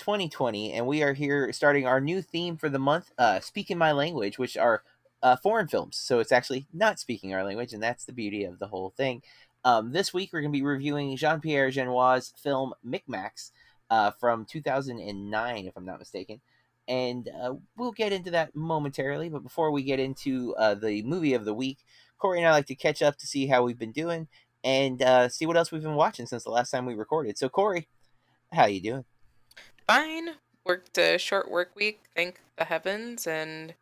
2020, and we are here starting our new theme for the month, uh, Speaking My Language, which are uh, foreign films. So it's actually not speaking our language, and that's the beauty of the whole thing. Um, this week, we're going to be reviewing Jean Pierre Jeunet' film Micmacs uh, from 2009, if I'm not mistaken and uh, we'll get into that momentarily. But before we get into uh, the movie of the week, Corey and I like to catch up to see how we've been doing and uh, see what else we've been watching since the last time we recorded. So, Corey, how you doing? Fine. Worked a short work week, thank the heavens, and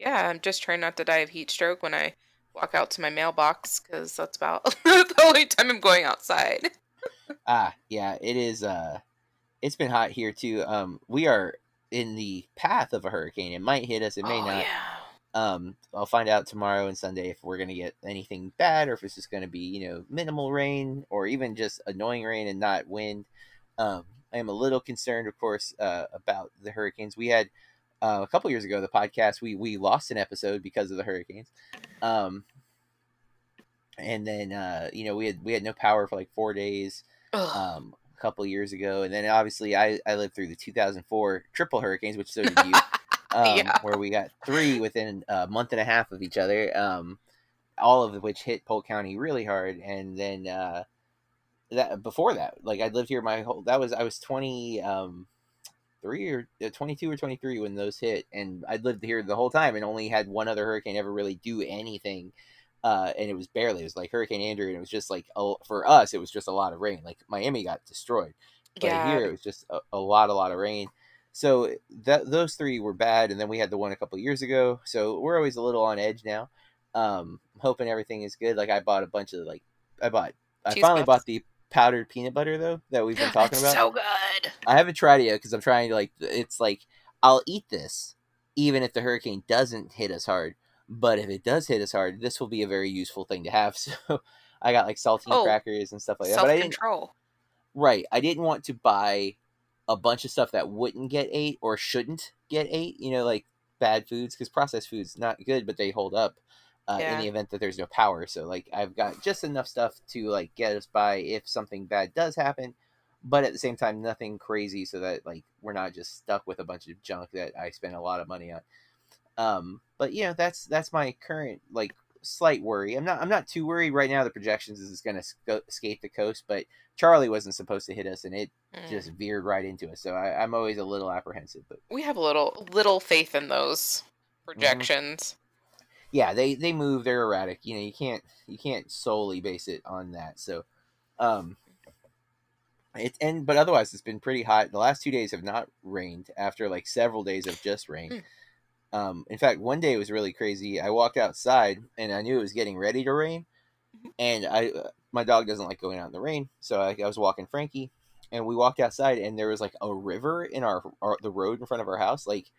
yeah, I'm just trying not to die of heat stroke when I walk out to my mailbox because that's about the only time I'm going outside. ah, yeah, it is. Uh, it's been hot here too. Um, we are in the path of a hurricane. It might hit us. It may oh, not. Yeah. Um, I'll find out tomorrow and Sunday if we're gonna get anything bad or if it's just gonna be you know minimal rain or even just annoying rain and not wind. Um, I am a little concerned, of course, uh, about the hurricanes. We had uh, a couple years ago the podcast we we lost an episode because of the hurricanes. Um, and then uh, you know we had we had no power for like four days. Um, couple years ago, and then obviously I, I lived through the 2004 triple hurricanes, which so did you, um, Yeah. where we got three within a month and a half of each other, um, all of which hit Polk County really hard, and then uh, that before that, like I lived here my whole that was I was 20 um, three or uh, 22 or 23 when those hit, and I'd lived here the whole time and only had one other hurricane ever really do anything uh, and it was barely. It was like Hurricane Andrew, and it was just like a, for us, it was just a lot of rain. Like Miami got destroyed, but Yeah. here it was just a, a lot, a lot of rain. So that those three were bad, and then we had the one a couple years ago. So we're always a little on edge now. Um, hoping everything is good. Like I bought a bunch of like I bought. I Cheese finally puffs. bought the powdered peanut butter though that we've been talking about. so good. I haven't tried it yet because I'm trying to like. It's like I'll eat this even if the hurricane doesn't hit us hard. But if it does hit us hard, this will be a very useful thing to have. So I got like saltine Oh, crackers and stuff like that. But I didn't. control. Right, I didn't want to buy a bunch of stuff that wouldn't get ate or shouldn't get ate. You know, like bad foods because processed foods not good, but they hold up. Uh, Yeah. In the event that there's no power, so like I've got just enough stuff to like get us by if something bad does happen, but at the same time nothing crazy so that like we're not just stuck with a bunch of junk that I spent a lot of money on. Um, but you know that's that's my current like slight worry. I'm not I'm not too worried right now. The projections is it's going to sc- escape the coast, but Charlie wasn't supposed to hit us, and it Mm. just veered right into us. So I, I'm always a little apprehensive. But We have a little little faith in those Mm-hmm. projections. Yeah, they they move. They're erratic. You know, you can't you can't solely base it on that. So, um, it and but otherwise it's been pretty hot. The last two days have not rained after like several days of just rain. Um, in fact, one day it was really crazy. I walked outside and I knew it was getting ready to rain, and I uh, my dog doesn't like going out in the rain, so I, I was walking Frankie, and we walked outside and there was like a river in our, our the road in front of our house, like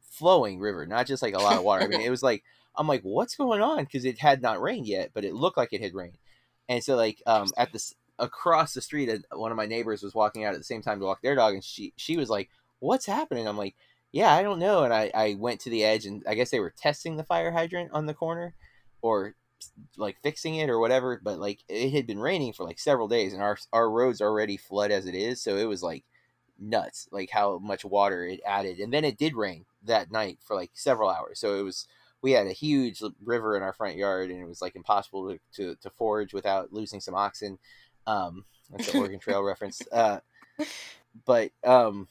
flowing river, not just like a lot of water. I mean, it was like I'm like, what's going on? Because it had not rained yet, but it looked like it had rained, and so like um at this across the street, one of my neighbors was walking out at the same time to walk their dog, and she she was like, what's happening? I'm like yeah, I don't know. And I, I went to the edge and I guess they were testing the fire hydrant on the corner or like fixing it or whatever. But like it had been raining for like several days and our, our roads already flood as it is. So it was like nuts, like how much water it added. And then it did rain that night for like several hours. So it was, we had a huge river in our front yard and it was like impossible to, to, to forage without losing some oxen. Um, that's the Oregon Trail reference. Uh, but, um,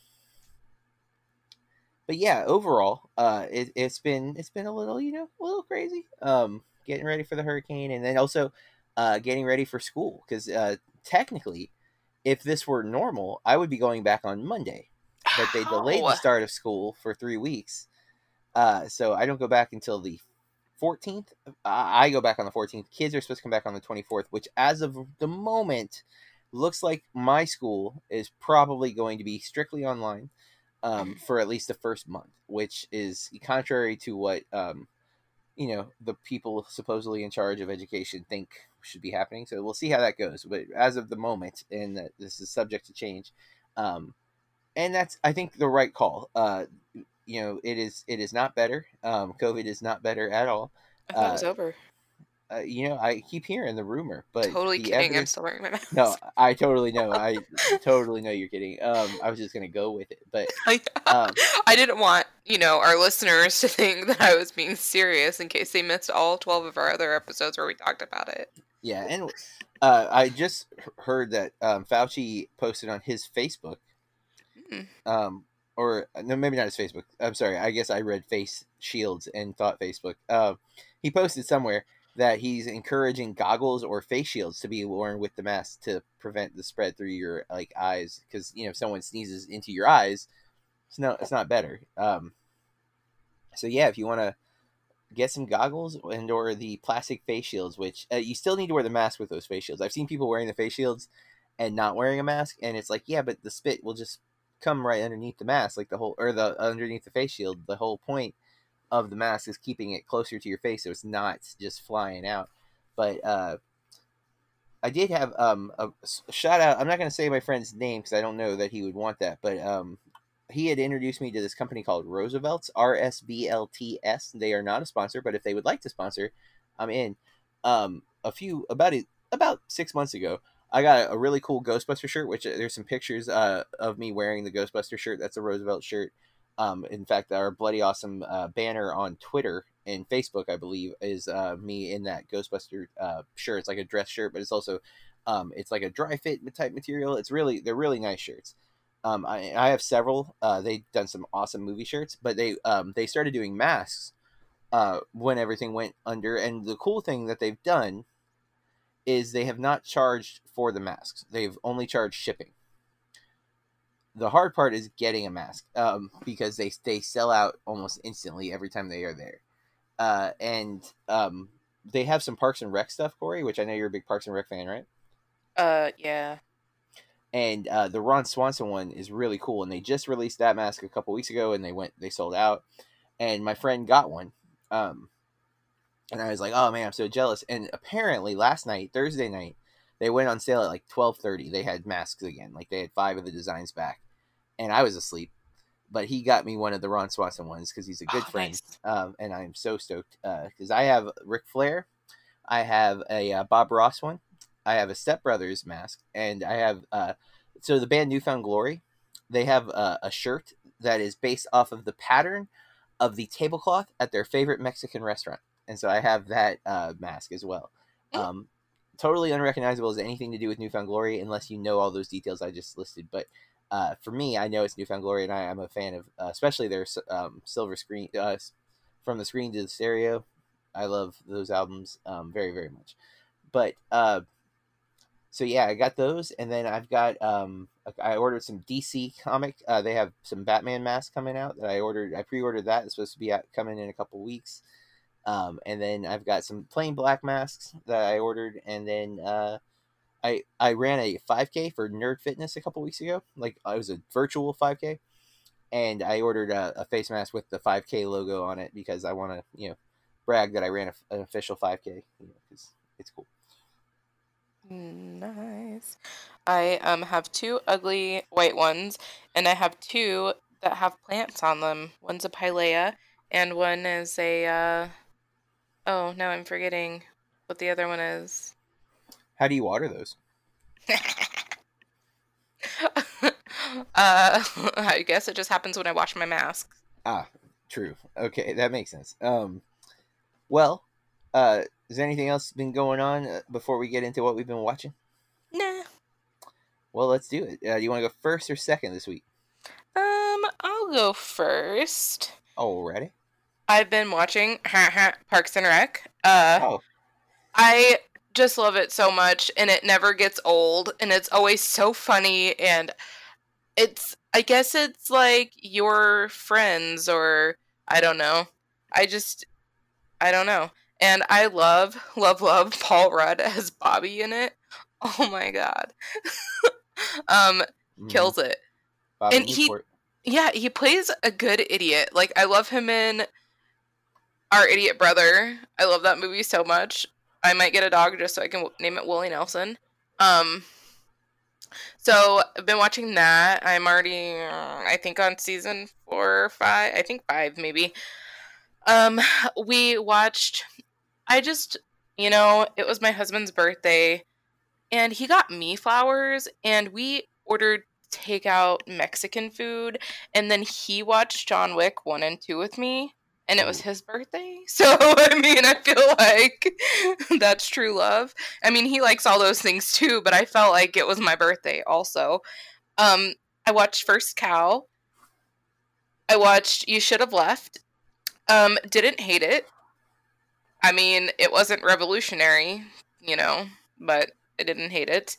but yeah, overall, uh, it, it's been it's been a little you know a little crazy. Um, getting ready for the hurricane, and then also uh, getting ready for school because uh, technically, if this were normal, I would be going back on Monday, but they delayed the start of school for three weeks. Uh, so I don't go back until the 14th. I go back on the 14th. Kids are supposed to come back on the 24th, which, as of the moment, looks like my school is probably going to be strictly online. um, for at least the first month, which is contrary to what um, you know the people supposedly in charge of education think should be happening. So we'll see how that goes. But as of the moment, and that this is subject to change, um, and that's I think the right call. Uh, you know, it is it is not better. Um, COVID is not better at all. I thought it was Uh, over. Uh, you know, I keep hearing the rumor, but Totally kidding. I'm still wearing my mask. no, I totally know. I totally know you're kidding. Um, I was just gonna go with it, but um, I didn't want, you know, our listeners to think that I was being serious in case they missed all 12 of our other episodes where we talked about it. yeah, and uh, I just heard that um, Fauci posted on his Facebook, Hmm. um, or no, maybe not his Facebook. I'm sorry. I guess I read Face Shields and thought Facebook. Uh, he posted somewhere that he's encouraging goggles or face shields to be worn with the mask to prevent the spread through your like eyes because you know if someone sneezes into your eyes it's no it's not better um so yeah if you want to get some goggles and or the plastic face shields which uh, you still need to wear the mask with those face shields i've seen people wearing the face shields and not wearing a mask and it's like yeah but the spit will just come right underneath the mask like the whole or the underneath the face shield the whole point of the mask is keeping it closer to your face so it's not just flying out but uh I did have um a shout out. I'm not going to say my friend's name because I don't know that he would want that, but um he had introduced me to this company called Roosevelt's R S V L T S. They are not a sponsor, but if they would like to sponsor, I'm in. Um, a few about it about six months ago, I got a, really cool Ghostbuster shirt. Which uh, there's some pictures uh of me wearing the Ghostbuster shirt. That's a Roosevelt shirt. Um, in fact, our bloody awesome uh, banner on Twitter and Facebook, I believe, is uh, me in that Ghostbuster uh, shirt. It's like a dress shirt, but it's also um, it's like a dry fit type material. It's really they're really nice shirts. Um, I, I have several. Uh, they've done some awesome movie shirts, but they um, they started doing masks when everything went under. And the cool thing that they've done is they have not charged for the masks. They've only charged shipping. The hard part is getting a mask um, because they they sell out almost instantly every time they are there. Uh, and um, they have some Parks and Rec stuff, Corey, which I know you're a big Parks and Rec fan, right? Uh, yeah. and uh, the Ron Swanson one is really cool. And they just released that mask a couple weeks ago, and they went they sold out. And my friend got one, um, and I was like, oh man, I'm so jealous. And apparently last night, Thursday night, they went on sale at like twelve thirty. They had masks again, like they had five of the designs back, and I was asleep. But he got me one of the Ron Swanson ones because he's a good Oh, friend, nice. um, and I'm so stoked because I have Ric Flair, I have a uh, Bob Ross one, I have a Step Brothers mask, and I have uh, so the band New Found Glory, they have uh, a shirt that is based off of the pattern of the tablecloth at their favorite Mexican restaurant, and so I have that uh, mask as well. Mm. Um, totally unrecognizable as anything to do with New Found Glory unless you know all those details I just listed, but. Uh, for me, I know it's New Found Glory, and I, I'm a fan of, uh, especially their um, silver screen, uh, from the screen to the stereo. I love those albums um, very, very much. But uh, so yeah, I got those, and then I've got um, I ordered some DC comic. Uh, they have some Batman masks coming out that I ordered. I pre-ordered that. It's supposed to be out, coming in a couple weeks. Um, and then I've got some plain black masks that I ordered, and then uh, I I ran a 5K for Nerd Fitness a couple weeks ago. Like I was a virtual 5K, and I ordered a, a face mask with the 5K logo on it because I want to you know brag that I ran a, an official 5K. You know, because it's cool. Nice. I um have two ugly white ones, and I have two that have plants on them. One's a pilea, and one is a. Uh... Oh no, I'm forgetting what the other one is. How do you water those? uh, I guess it just happens when I wash my mask. Ah, true. Okay, that makes sense. Um, well, uh, is there anything else been going on uh, before we get into what we've been watching? Nah. Well, let's do it. Uh, do you want to go first or second this week? Um, I'll go first. Already? I've been watching Parks and Rec. Uh, Oh, I just love it so much and it never gets old and it's always so funny and it's I guess it's like your friends or I don't know. I just I don't know. And I love love love Paul Rudd as Bobby in it. Oh my god. um mm, kills it. Bobby and he- Yeah, he plays a good idiot. Like I love him in Our Idiot Brother. I love that movie so much. I might get a dog just so I can w- name it Willie Nelson. Um so I've been watching that. I'm already I think on season 4 or 5. I think 5 maybe. Um we watched I just, you know, it was my husband's birthday and he got me flowers and we ordered takeout Mexican food and then he watched John Wick 1 and 2 with me and it was his birthday. So I mean, I feel like that's true love. I mean, he likes all those things too, but I felt like it was my birthday also. Um I watched First Cow. I watched You Should Have Left. Um didn't hate it. I mean, it wasn't revolutionary, you know, but I didn't hate it.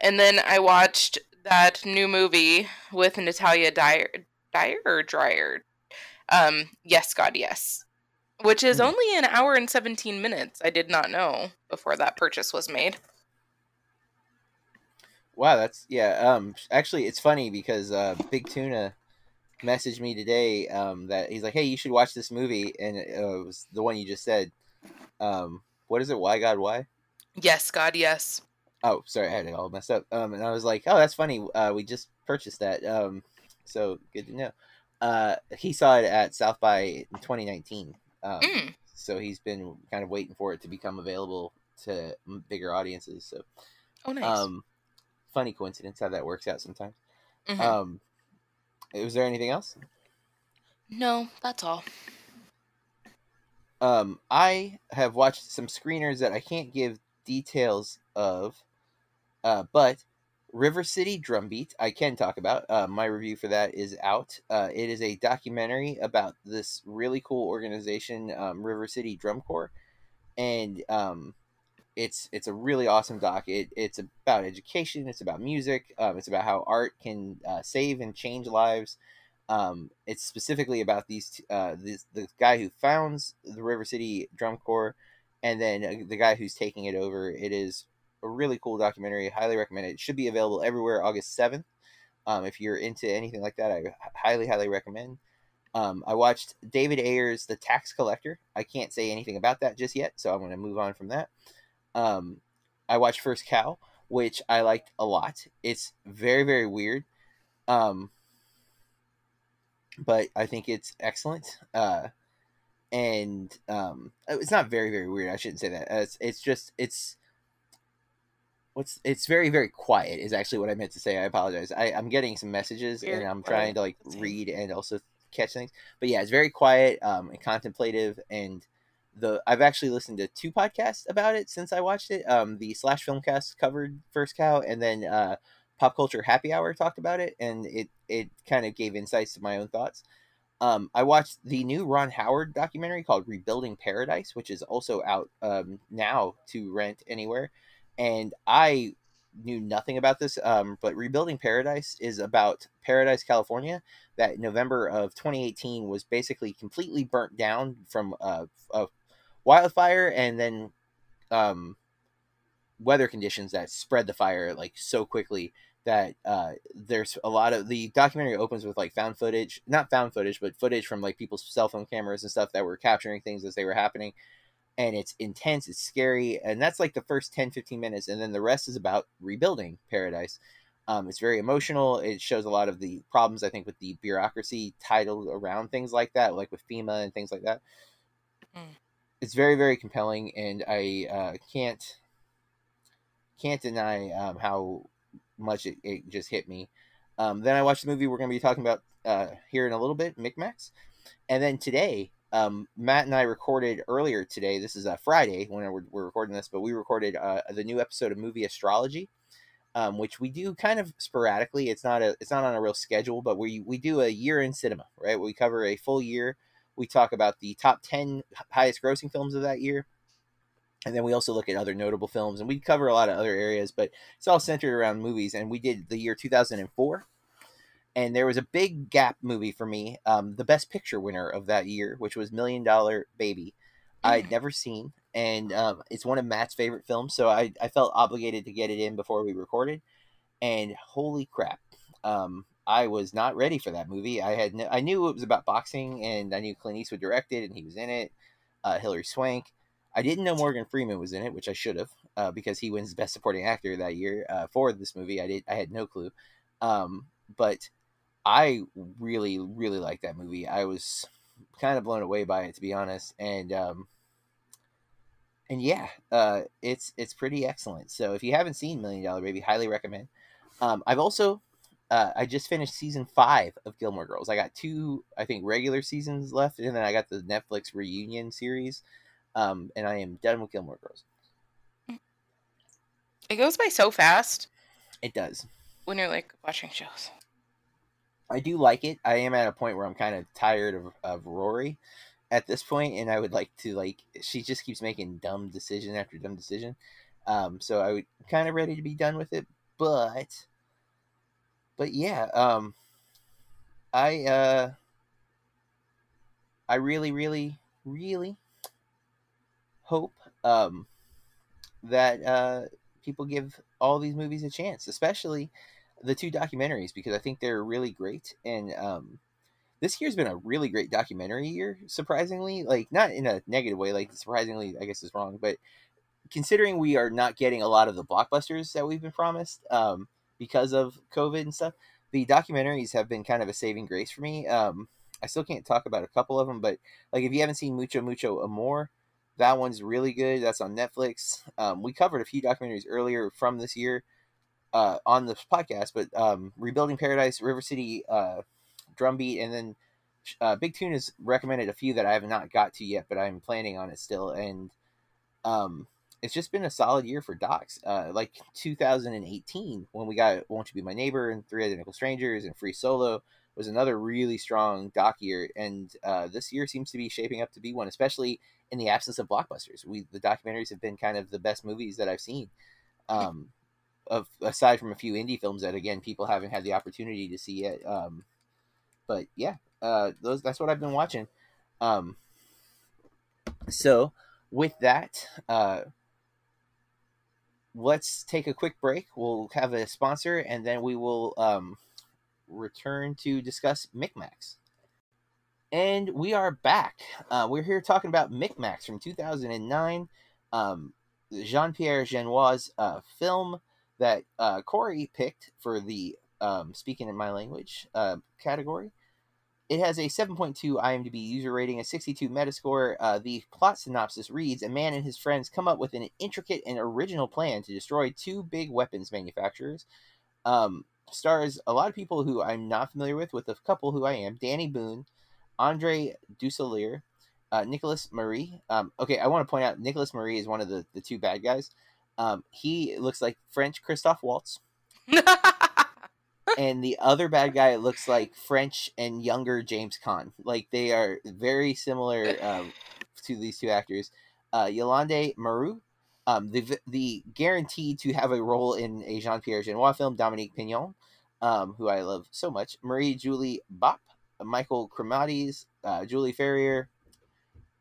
And then I watched that new movie with Natalia Dyer, Dyer or Dryer. Um, yes, God, yes, which is Hmm. only an hour and seventeen minutes. I did not know before that purchase was made. Wow, that's yeah. Um, actually, it's funny because uh, Big Tuna messaged me today. Um, that he's like, "Hey, you should watch this movie," and it, uh, it was the one you just said. Um, what is it? Why God? Why? Yes, God, yes. Oh, sorry, I had it all messed up. Um, and I was like, "Oh, that's funny. Uh, we just purchased that. Um, so good to know." Uh, he saw it at South by in 2019. Um, Mm. so he's been kind of waiting for it to become available to bigger audiences. So, Oh, nice. um, funny coincidence how that works out sometimes. Mhm. Um, was there anything else? no, that's all. Um, I have watched some screeners that I can't give details of, uh, but River City Drumbeat I can talk about. Uh, my review for that is out. Uh, it is a documentary about this really cool organization, um, River City Drum Corps, and um, it's it's a really awesome doc. It it's about education. It's about music. Um, it's about how art can uh, save and change lives. Um, it's specifically about these uh, this the guy who founds the River City Drum Corps, and then uh, the guy who's taking it over. It is a really cool documentary. Highly recommend it. It should be available everywhere August seventh. Um, if you're into anything like that, I highly highly recommend. Um, I watched David Ayer's The Tax Collector. I can't say anything about that just yet, so I'm going to move on from that. Um, I watched First Cow, which I liked a lot. It's very very weird. Um, but I think it's excellent. Uh, and um, it's not very very weird. I shouldn't say that. It's it's just it's what's it's very very quiet is actually what I meant to say. I apologize. I I'm getting some messages Very and I'm quiet. trying to like read and also catch things. But yeah, it's very quiet um, and contemplative and. The, I've actually listened to two podcasts about it since I watched it. Um, the Slash Filmcast covered First Cow, and then uh, Pop Culture Happy Hour talked about it, and it it kind of gave insights to my own thoughts. Um, I watched the new Ron Howard documentary called Rebuilding Paradise, which is also out um, now to rent anywhere. And I knew nothing about this, um, but Rebuilding Paradise is about Paradise, California, that November of 2018 was basically completely burnt down from uh, a wildfire and then um, weather conditions that spread the fire like so quickly that uh, there's a lot of the documentary opens with like found footage, not found footage, but footage from like people's cell phone cameras and stuff that were capturing things as they were happening. And it's intense, it's scary, and that's like the first 10 15 minutes, and then the rest is about rebuilding paradise. Um, it's very emotional. It shows a lot of the problems I think with the bureaucracy titled around things like that, like with FEMA and things like that. Mm. It's very very compelling, and I uh, can't can't deny um, how much it, it just hit me. Um, then I watched the movie we're going to be talking about uh, here in a little bit, Micmacs. And then today, um, Matt and I recorded earlier today. This is a Friday when we're, we're recording this, but we recorded uh, the new episode of Movie Astrology, um, which we do kind of sporadically. It's not a it's not on a real schedule, but we we do a year in cinema, right? We cover a full year. We talk about the top ten highest grossing films of that year, and then we also look at other notable films, and we cover a lot of other areas, but it's all centered around movies. And we did the year 2004, and there was a big gap movie for me, um, the Best Picture winner of that year, which was Million Dollar Baby. I'd never seen, and um, it's one of Matt's favorite films, so I, I felt obligated to get it in before we recorded. And holy crap, um, I was not ready for that movie. I had no, I knew it was about boxing, and I knew Clint Eastwood directed, and he was in it. Uh, Hilary Swank. I didn't know Morgan Freeman was in it, which I should have, uh, because he wins Best Supporting Actor that year uh, for this movie. I did. I had no clue, um, but I really, really liked that movie. I was kind of blown away by it, to be honest, and um, and yeah, uh, it's it's pretty excellent. So if you haven't seen Million Dollar Baby, highly recommend. Um, I've also uh, I just finished season five of Gilmore Girls. I got two, I think, regular seasons left, and then I got the Netflix reunion series, um, and I am done with Gilmore Girls. It goes by so fast It does. when you're like watching shows. I do like it. I am at a point where I'm kind of tired of, of Rory at this point, and I would like to like. She just keeps making dumb decision after dumb decision. Um, so I would kind of ready to be done with it, but, but yeah, um, I uh, I really, really, really hope um that uh people give all these movies a chance, especially the two documentaries because I think they're really great. And um, this year's been a really great documentary year, surprisingly. Like not in a negative way, like surprisingly, I guess is wrong, but considering we are not getting a lot of the blockbusters that we've been promised um, because of COVID and stuff, the documentaries have been kind of a saving grace for me. Um, I still can't talk about a couple of them, but like if you haven't seen Mucho Mucho Amor, that one's really good. That's on Netflix. Um, we covered a few documentaries earlier from this year uh, on this podcast, but um, Rebuilding Paradise, River City, uh, Drumbeat, and then uh, Big Tune has recommended a few that I have not got to yet, but I'm planning on it still. And um, it's just been a solid year for docs. Uh, like 2018, when we got Won't You Be My Neighbor and Three Identical Strangers and Free Solo was another really strong doc year. And uh, this year seems to be shaping up to be one, especially in the absence of blockbusters. We the documentaries have been kind of the best movies that I've seen. Um, of aside from a few indie films that again people haven't had the opportunity to see yet. Um, but yeah, uh, those that's what I've been watching. Um, so with that, uh, let's take a quick break. We'll have a sponsor, and then we will um, return to discuss Micmacs. And we are back. Uh, we're here talking about Micmacs from 2009. Um, Jean Pierre Jeunet' uh, film that uh, Corey picked for the um, speaking in my language uh, category. It has a 7.2 IMDb user rating, a 62 Metascore. Uh, the plot synopsis reads A man and his friends come up with an intricate and original plan to destroy two big weapons manufacturers. Um, stars a lot of people who I'm not familiar with, with a couple who I am Danny Boone, Andre Dussollier, uh, Nicholas Marie. Um, okay, I want to point out Nicholas Marie is one of the, the two bad guys. Um, he looks like French Christoph Waltz, and the other bad guy looks like French and younger James Caan. Like they are very similar um, to these two actors. Uh, Yolande Moreau, um, the the guaranteed to have a role in a Jean Pierre Jeunet film, Dominique Pinon, um, who I love so much. Marie Julie Baup, Michael Cremades, uh, Julie Ferrier,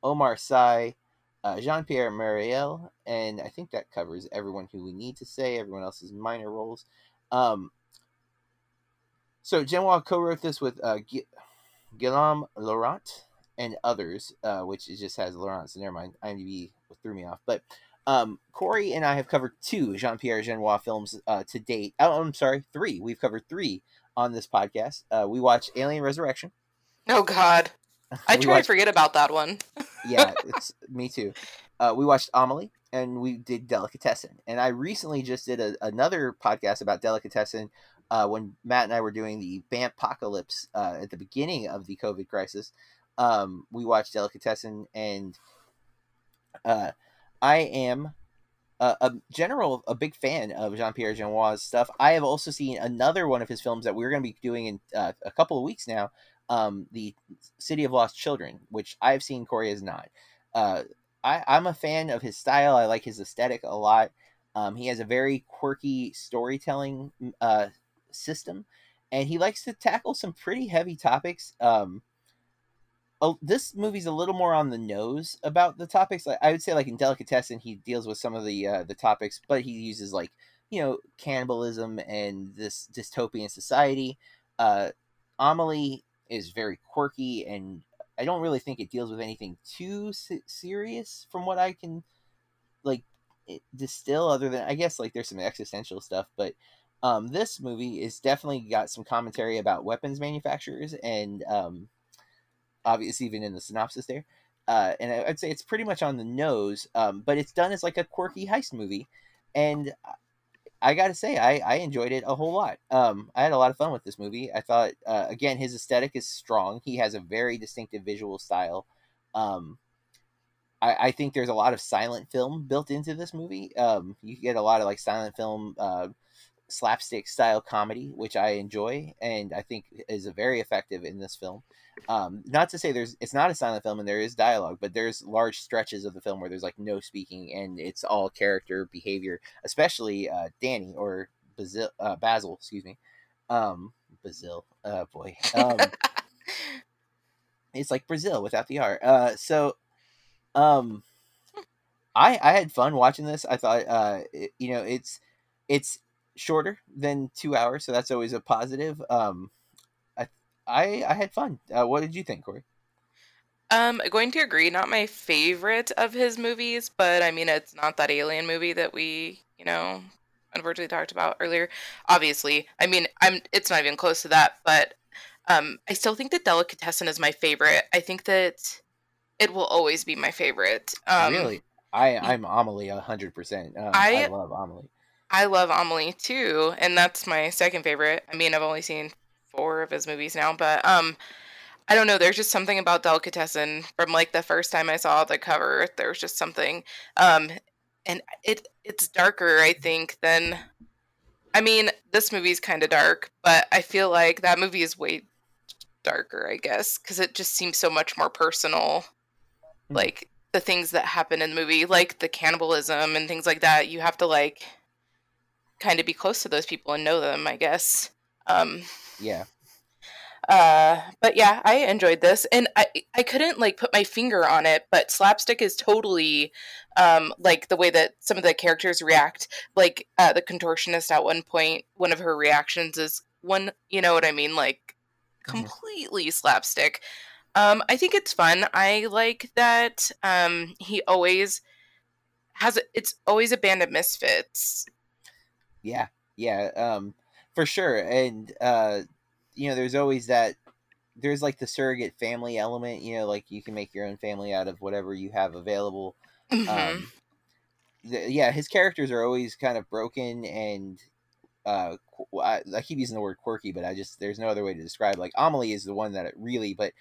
Omar Sy, uh, Jean Pierre Marielle, and I think that covers everyone who we need to say, everyone else's minor roles. Um, so Jeunet co wrote this with uh, Gu- Guillaume Laurant and others, uh, which it just has Laurant, so never mind. IMDb threw me off. But um, Corey and I have covered two Jean Pierre Jeunet films uh, to date. Oh, I'm sorry, three. We've covered three on this podcast. Uh, we watched Alien Resurrection. oh God, I try watched- to forget about that one. yeah, it's me too. Uh, we watched Amelie and we did Delicatessen. And I recently just did a, another podcast about Delicatessen uh, when Matt and I were doing the Bampocalypse uh, at the beginning of the COVID crisis. Um, we watched Delicatessen, and uh, I am a, a general a big fan of Jean Pierre Jeunet' stuff. I have also seen another one of his films that we're going to be doing in uh, a couple of weeks now. Um, the City of Lost Children, which I've seen, Corey has not. Uh, I, I'm a fan of his style. I like his aesthetic a lot. Um, he has a very quirky storytelling uh, system, and he likes to tackle some pretty heavy topics. Um, oh, this movie's a little more on the nose about the topics. I, I would say, like in Delicatessen, he deals with some of the uh, the topics, but he uses like you know cannibalism and this dystopian society. Uh, Amelie is very quirky, and I don't really think it deals with anything too se- serious from what I can like distill. Other than I guess like there's some existential stuff, but um, this movie is definitely got some commentary about weapons manufacturers and um, obviously even in the synopsis there. Uh, and I- I'd say it's pretty much on the nose, um, but it's done as like a quirky heist movie, and I got to say I, I enjoyed it a whole lot. Um, I had a lot of fun with this movie. I thought uh, again his aesthetic is strong. He has a very distinctive visual style. Um, I, I think there's a lot of silent film built into this movie. Um, you get a lot of like silent film. Uh, slapstick style comedy, which I enjoy and I think is very effective in this film. Um, not to say there's it's not a silent film and there is dialogue, but there's large stretches of the film where there's like no speaking and it's all character behavior, especially uh, Danny or Basil, uh, Basil, excuse me, um, Basil, uh, boy, um, it's like Brazil without the R. Uh, so, um, I I had fun watching this. I thought, uh, it, you know, it's it's shorter than two hours, so that's always a positive. Um, I I I had fun. Uh, what did you think, Corey? Um, going to agree, not my favorite of his movies, but I mean, it's not that alien movie that we, you know, unfortunately talked about earlier. Obviously, I mean, I'm. It's not even close to that, but um, I still think that Delicatessen is my favorite. I think that it will always be my favorite. Um, really, I I'm Amelie a hundred percent. Um, I, I- love Amelie. I love Amelie too, and that's my second favorite. I mean, I've only seen four of his movies now, but um, I don't know. There's just something about Delicatessen from like the first time I saw the cover. There was just something, um, and it it's darker, I think, than. I mean, this movie's kind of dark, but I feel like that movie is way darker, I guess, because it just seems so much more personal. Hmm. Like the things that happen in the movie, like the cannibalism and things like that, you have to like kind of be close to those people and know them, I guess. Um, Yeah, uh, but yeah, I enjoyed this, and I I couldn't like put my finger on it, but slapstick is totally um like the way that some of the characters react. Like uh, the contortionist at one point, one of her reactions is one, you know what I mean, like Mhm. completely slapstick. Um, I think it's fun. I like that um he always has it's always a band of misfits. Yeah, yeah. Um, for sure. And uh, you know, there's always that. There's like the surrogate family element. You know, like you can make your own family out of whatever you have available. Mhm. um, th- yeah, his characters are always kind of broken and uh, I, I keep using the word quirky, but I just there's no other way to describe. Like Amelie is the one that it really, but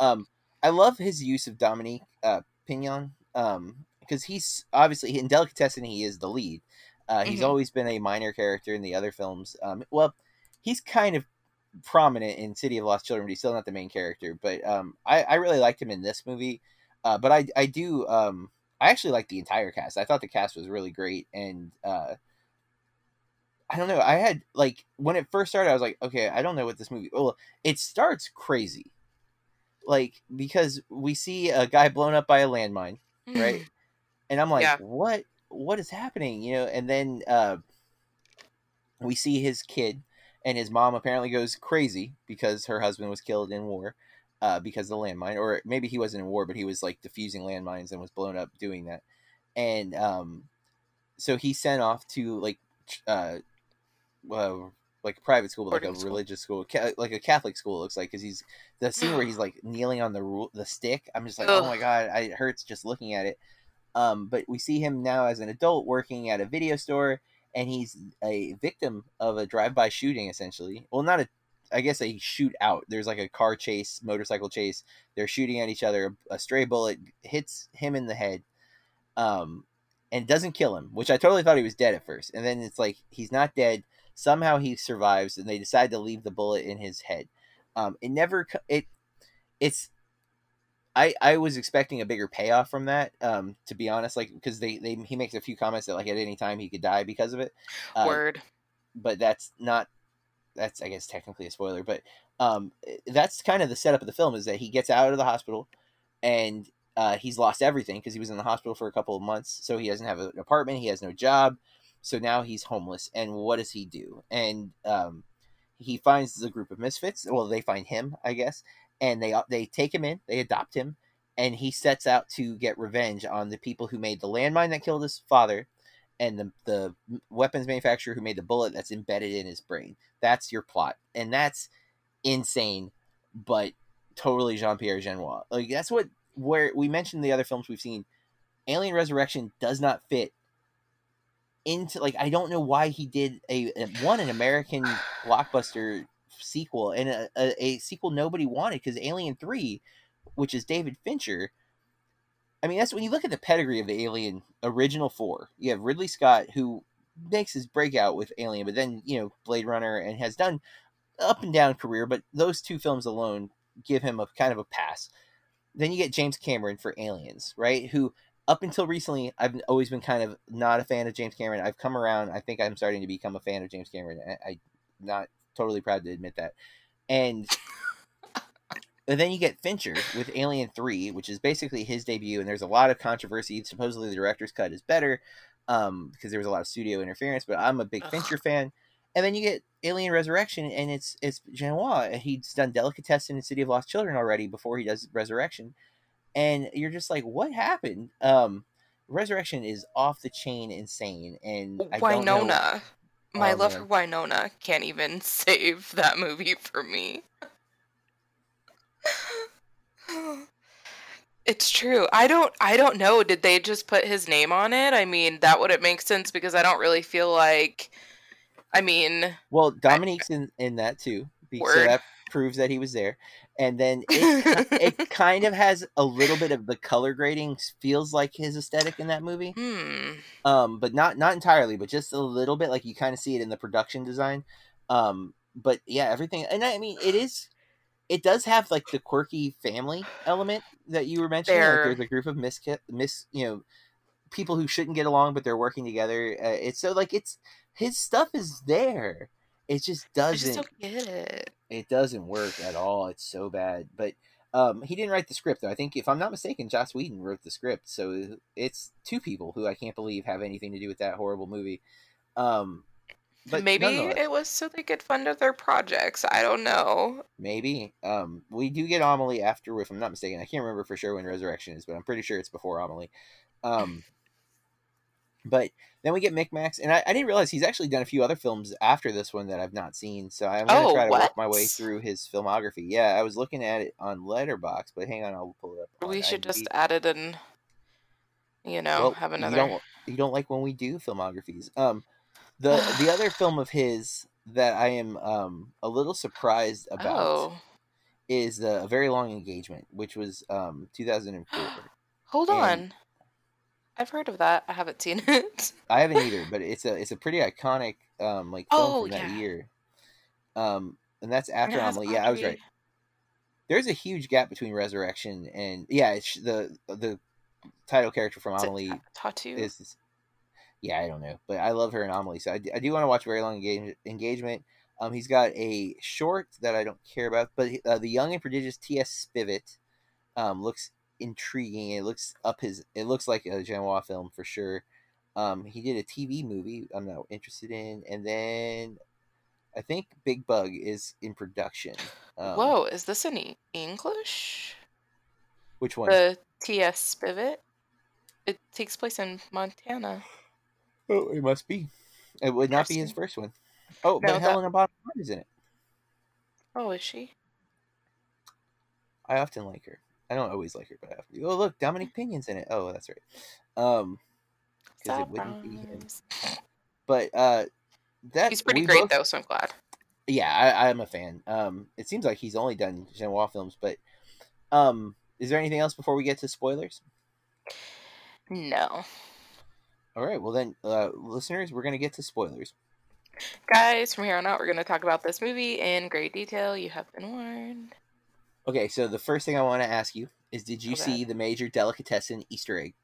um, I love his use of Dominique uh, Pinon um, because he's obviously in Delicatessen he is the lead. Uh, he's Mhm. always been a minor character in the other films. Um, well, he's kind of prominent in City of Lost Children, but he's still not the main character. But um, I, I really liked him in this movie. Uh, but I I do um, I actually like the entire cast. I thought the cast was really great, and uh, I don't know. I had like when it first started, I was like, okay, I don't know what this movie. Well, it starts crazy, like because we see a guy blown up by a landmine, right? and I'm like, Yeah. what? What is happening? You know? And then uh, we see his kid, and his mom apparently goes crazy because her husband was killed in war. Uh, because of the landmine, or maybe he wasn't in war, but he was like defusing landmines and was blown up doing that. And um, so he sent off to like uh, uh like a private school, but like a school. religious school, ca- like a Catholic school. It looks like because he's the scene where he's like kneeling on the rule, the stick. I'm just like, oh my god, I, it hurts just looking at it. Um, but we see him now as an adult working at a video store, and he's a victim of a drive-by shooting, essentially. Well, not a, I guess a shootout. There's like a car chase, motorcycle chase. They're shooting at each other. A stray bullet hits him in the head, um, and doesn't kill him, which I totally thought he was dead at first. And then it's like he's not dead. Somehow he survives, and they decide to leave the bullet in his head. Um, it never, it, it's I, I was expecting a bigger payoff from that. Um, to be honest, like because they, they he makes a few comments that like at any time he could die because of it. Uh, Word. but that's not that's I guess technically a spoiler. But um, that's kind of the setup of the film is that he gets out of the hospital and uh, he's lost everything because he was in the hospital for a couple of months. So he doesn't have an apartment. He has no job. So now he's homeless. And what does he do? And um, he finds a group of misfits. Well, they find him, I guess, and they uh, they take him in, they adopt him, and he sets out to get revenge on the people who made the landmine that killed his father, and the the weapons manufacturer who made the bullet that's embedded in his brain. That's your plot, and that's insane, but totally Jean Pierre Jeunet. Like that's what where we mentioned the other films we've seen. Alien Resurrection does not fit into like I don't know why he did a, a one an American blockbuster sequel and a, a, a sequel nobody wanted because Alien Three, which is David Fincher. I mean, that's when you look at the pedigree of the Alien original four. You have Ridley Scott who makes his breakout with Alien, but then you know Blade Runner and has done up and down career, but those two films alone give him a kind of a pass. Then you get James Cameron for Aliens, right? Who up until recently I've always been kind of not a fan of James Cameron. I've come around. I think I'm starting to become a fan of James Cameron. I, I'm not totally proud to admit that. And and then you get Fincher with Alien 3, which is basically his debut, and there's a lot of controversy. Supposedly the director's cut is better um, because there was a lot of studio interference, but I'm a big Ugh. Fincher fan. And then you get Alien Resurrection, and it's it's Jeunet. He's done Delicatessen and City of Lost Children already before he does Resurrection, and you're just like, what happened? Um, Resurrection is off the chain insane, and I don't know- Winona. My Oh, love man. for Winona can't even save that movie for me. It's true. I don't I don't know. Did they just put his name on it? I mean, that wouldn't make sense because I don't really feel like I mean, Well, Dominique's in, in that too, so that proves that he was there. And then it, it kind of has a little bit of the color grading feels like his aesthetic in that movie, hmm. um, but not not entirely, but just a little bit. Like you kind of see it in the production design. Um, but yeah, everything, and I mean, it is. It does have like the quirky family element that you were mentioning. Like There- there's a group of mis, mis, you know, people who shouldn't get along, but they're working together. Uh, it's so like it's his stuff is there. It just I just doesn't get it. it doesn't work at all. It's so bad. But um, he didn't write the script though. I think if I'm not mistaken, Joss Whedon wrote the script. So it's two people who I can't believe have anything to do with that horrible movie. Um, but Maybe it was so they could fund other projects. I don't know. maybe um, we do get Amelie after. If I'm not mistaken, I can't remember for sure when Resurrection is, but I'm pretty sure it's before Amelie. Um, but then we get Micmacs, and I, I didn't realize he's actually done a few other films after this one that I've not seen. So I'm gonna Oh, try to work my way through his filmography. Yeah, I was looking at it on Letterboxd, but hang on, I'll pull it up. We should just add it and you know, Well, have You another don't, you don't like when we do filmographies. Um, the the other film of his that I am um a little surprised about Oh. is the A Very Long Engagement, which was um 2004. Hold And- on. I've heard of that. I haven't seen it. I haven't either, but it's a it's a pretty iconic um like film Oh, from that yeah. year. Um, and that's And after Amelie. Yeah, I was right. There's a huge gap between Resurrection and yeah, it's the the title character from is Amelie Tattoo. is yeah i don't know but i love her in amelie so I, I do want to watch very long engage, engagement um he's got a short that i don't care about but uh, the young and prodigious ts spivet um looks intriguing it looks up his it looks like a jeunet film for sure um he did a tv movie i'm not interested in and then i think big bug is in production um, Whoa, is this in E- English? which one The TS Spivet? It takes place in Montana. oh it must be it would not be his first one. Oh, No, but that- helena bonham Carter is in it Oh, is she? I often like her. I don't always like her, but I have to. Oh, look, Dominic Pinon's in it. Oh, that's right. Um, because it wouldn't be him. But uh, that He's pretty great both- though, so I'm glad. Yeah, I, I'm a fan. Um, it seems like he's only done Jeunet films, but um, is there anything else before we get to spoilers? No. All right, well then, uh, listeners, we're gonna get to spoilers. Guys, from here on out, we're going to talk about this movie in great detail. You have been warned. Okay, so the first thing I want to ask you is, did you Okay. see the major delicatessen Easter egg?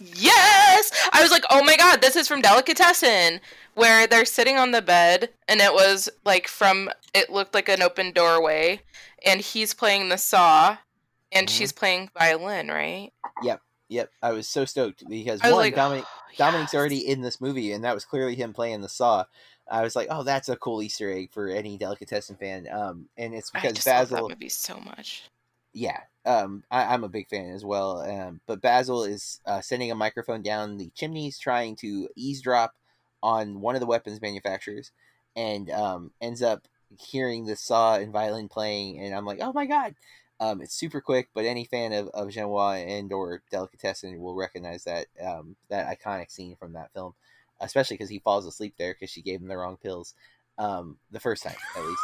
Yes! I was like, oh my god, this is from Delicatessen, where they're sitting on the bed, and it was like from, it looked like an open doorway, and he's playing the saw, and Mhm. she's playing violin, right? Yep, yep. I was so stoked because one, like, Dominic "Oh, Dominic's yes." already in this movie, and that was clearly him playing the saw. I was like, oh, that's a cool Easter egg for any delicatessen fan. Um, and it's I because just love Basil, that movie so much. yeah, um, I, I'm a big fan as well. Um, but Basil is uh, sending a microphone down the chimneys, trying to eavesdrop on one of the weapons manufacturers, and um, ends up hearing the saw and violin playing, and I'm like, oh my god. Um, it's super quick, but any fan of, of Jeunet and or Delicatessen will recognize that um, that iconic scene from that film, especially because he falls asleep there because she gave him the wrong pills, um, the first time at least.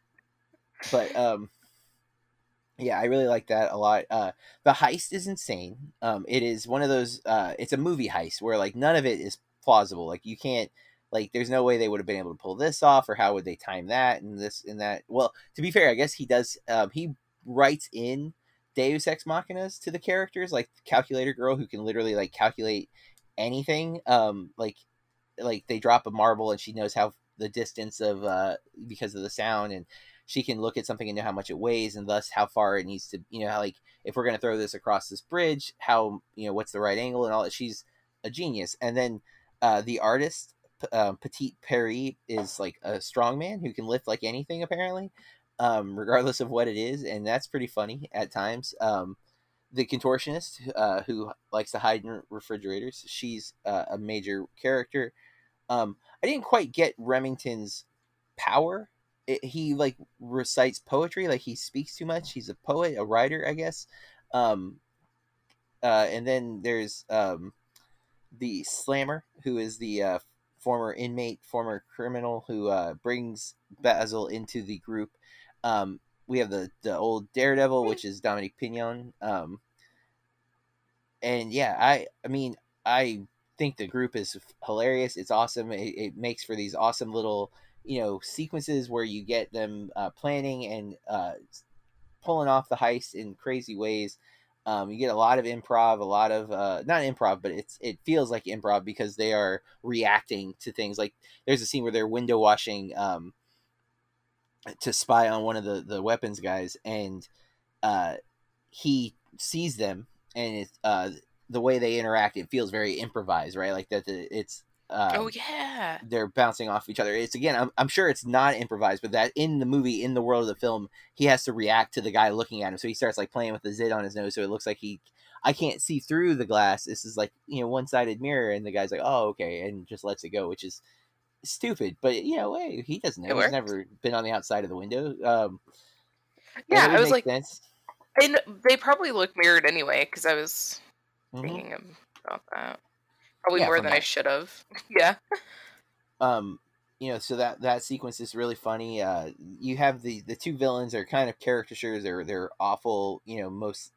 but um, yeah, I really like that a lot. Uh, the heist is insane. Um, it is one of those. Uh, it's a movie heist where like none of it is plausible. Like you can't. Like, there's no way they would have been able to pull this off, or how would they time that and this and that. Well, to be fair, I guess he does. Um, he writes in Deus Ex Machinas to the characters, like calculator girl who can literally like calculate anything. Um, like, like they drop a marble and she knows how the distance of uh because of the sound and she can look at something and know how much it weighs and thus how far it needs to you know like if we're going to throw this across this bridge how you know what's the right angle and all that. She's a genius. And then uh the artist uh, Petit Pierre is like a strong man who can lift like anything apparently um regardless of what it is. And that's pretty funny at times. Um the contortionist uh who likes to hide in refrigerators she's uh, a major character. Um i didn't quite get remington's power. It, he like recites poetry like he speaks too much. He's a poet a writer i guess. Um uh and then there's um the slammer who is the uh former inmate former criminal who uh brings basil into the group. Um we have the the old daredevil which is Dominique Pinon um and yeah i i mean i think the group is hilarious it's awesome it, it makes for these awesome little you know sequences where you get them uh, planning and uh, pulling off the heist in crazy ways. Um, you get a lot of improv, a lot of uh, not improv, but it's it feels like improv because they are reacting to things. Like there's a scene where they're window washing um, to spy on one of the the weapons guys, and uh, he sees them, and it's uh, the way they interact. It feels very improvised, right? Like that. The, it's um, oh yeah. they're bouncing off each other. It's again, I'm, I'm sure it's not improvised, but that in the movie, in the world of the film, he has to react to the guy looking at him. So he starts like playing with the zit on his nose, so it looks like he, I can't see through the glass. This is like you know one sided mirror, and the guy's like, oh okay, and just lets it go, which is stupid. But you know, hey, he doesn't know. He's never been on the outside of the window. Um, Yeah, I was like, sense. and they probably look mirrored anyway because I was Mhm. thinking about that. Probably Yeah, more than I should have. yeah. um you know so that that sequence is really funny uh you have the the two villains are kind of caricatures they're they're awful you know most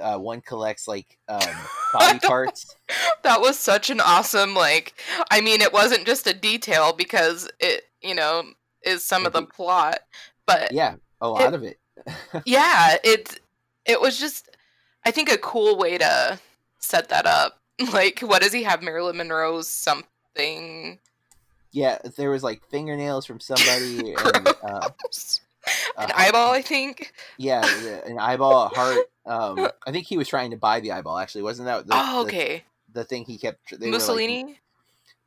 uh one collects like um body parts. That was such an awesome like i mean it wasn't just a detail because it you know is some of the Mhm. plot but yeah a lot of it. Yeah it it was just i think a cool way to set that up. Like what does he have marilyn monroe's something? Yeah there was like fingernails from somebody and uh, an uh, eyeball i think yeah the- an eyeball a heart um i think he was trying to buy the eyeball actually wasn't that the, oh okay the, thing he kept were, like, mussolini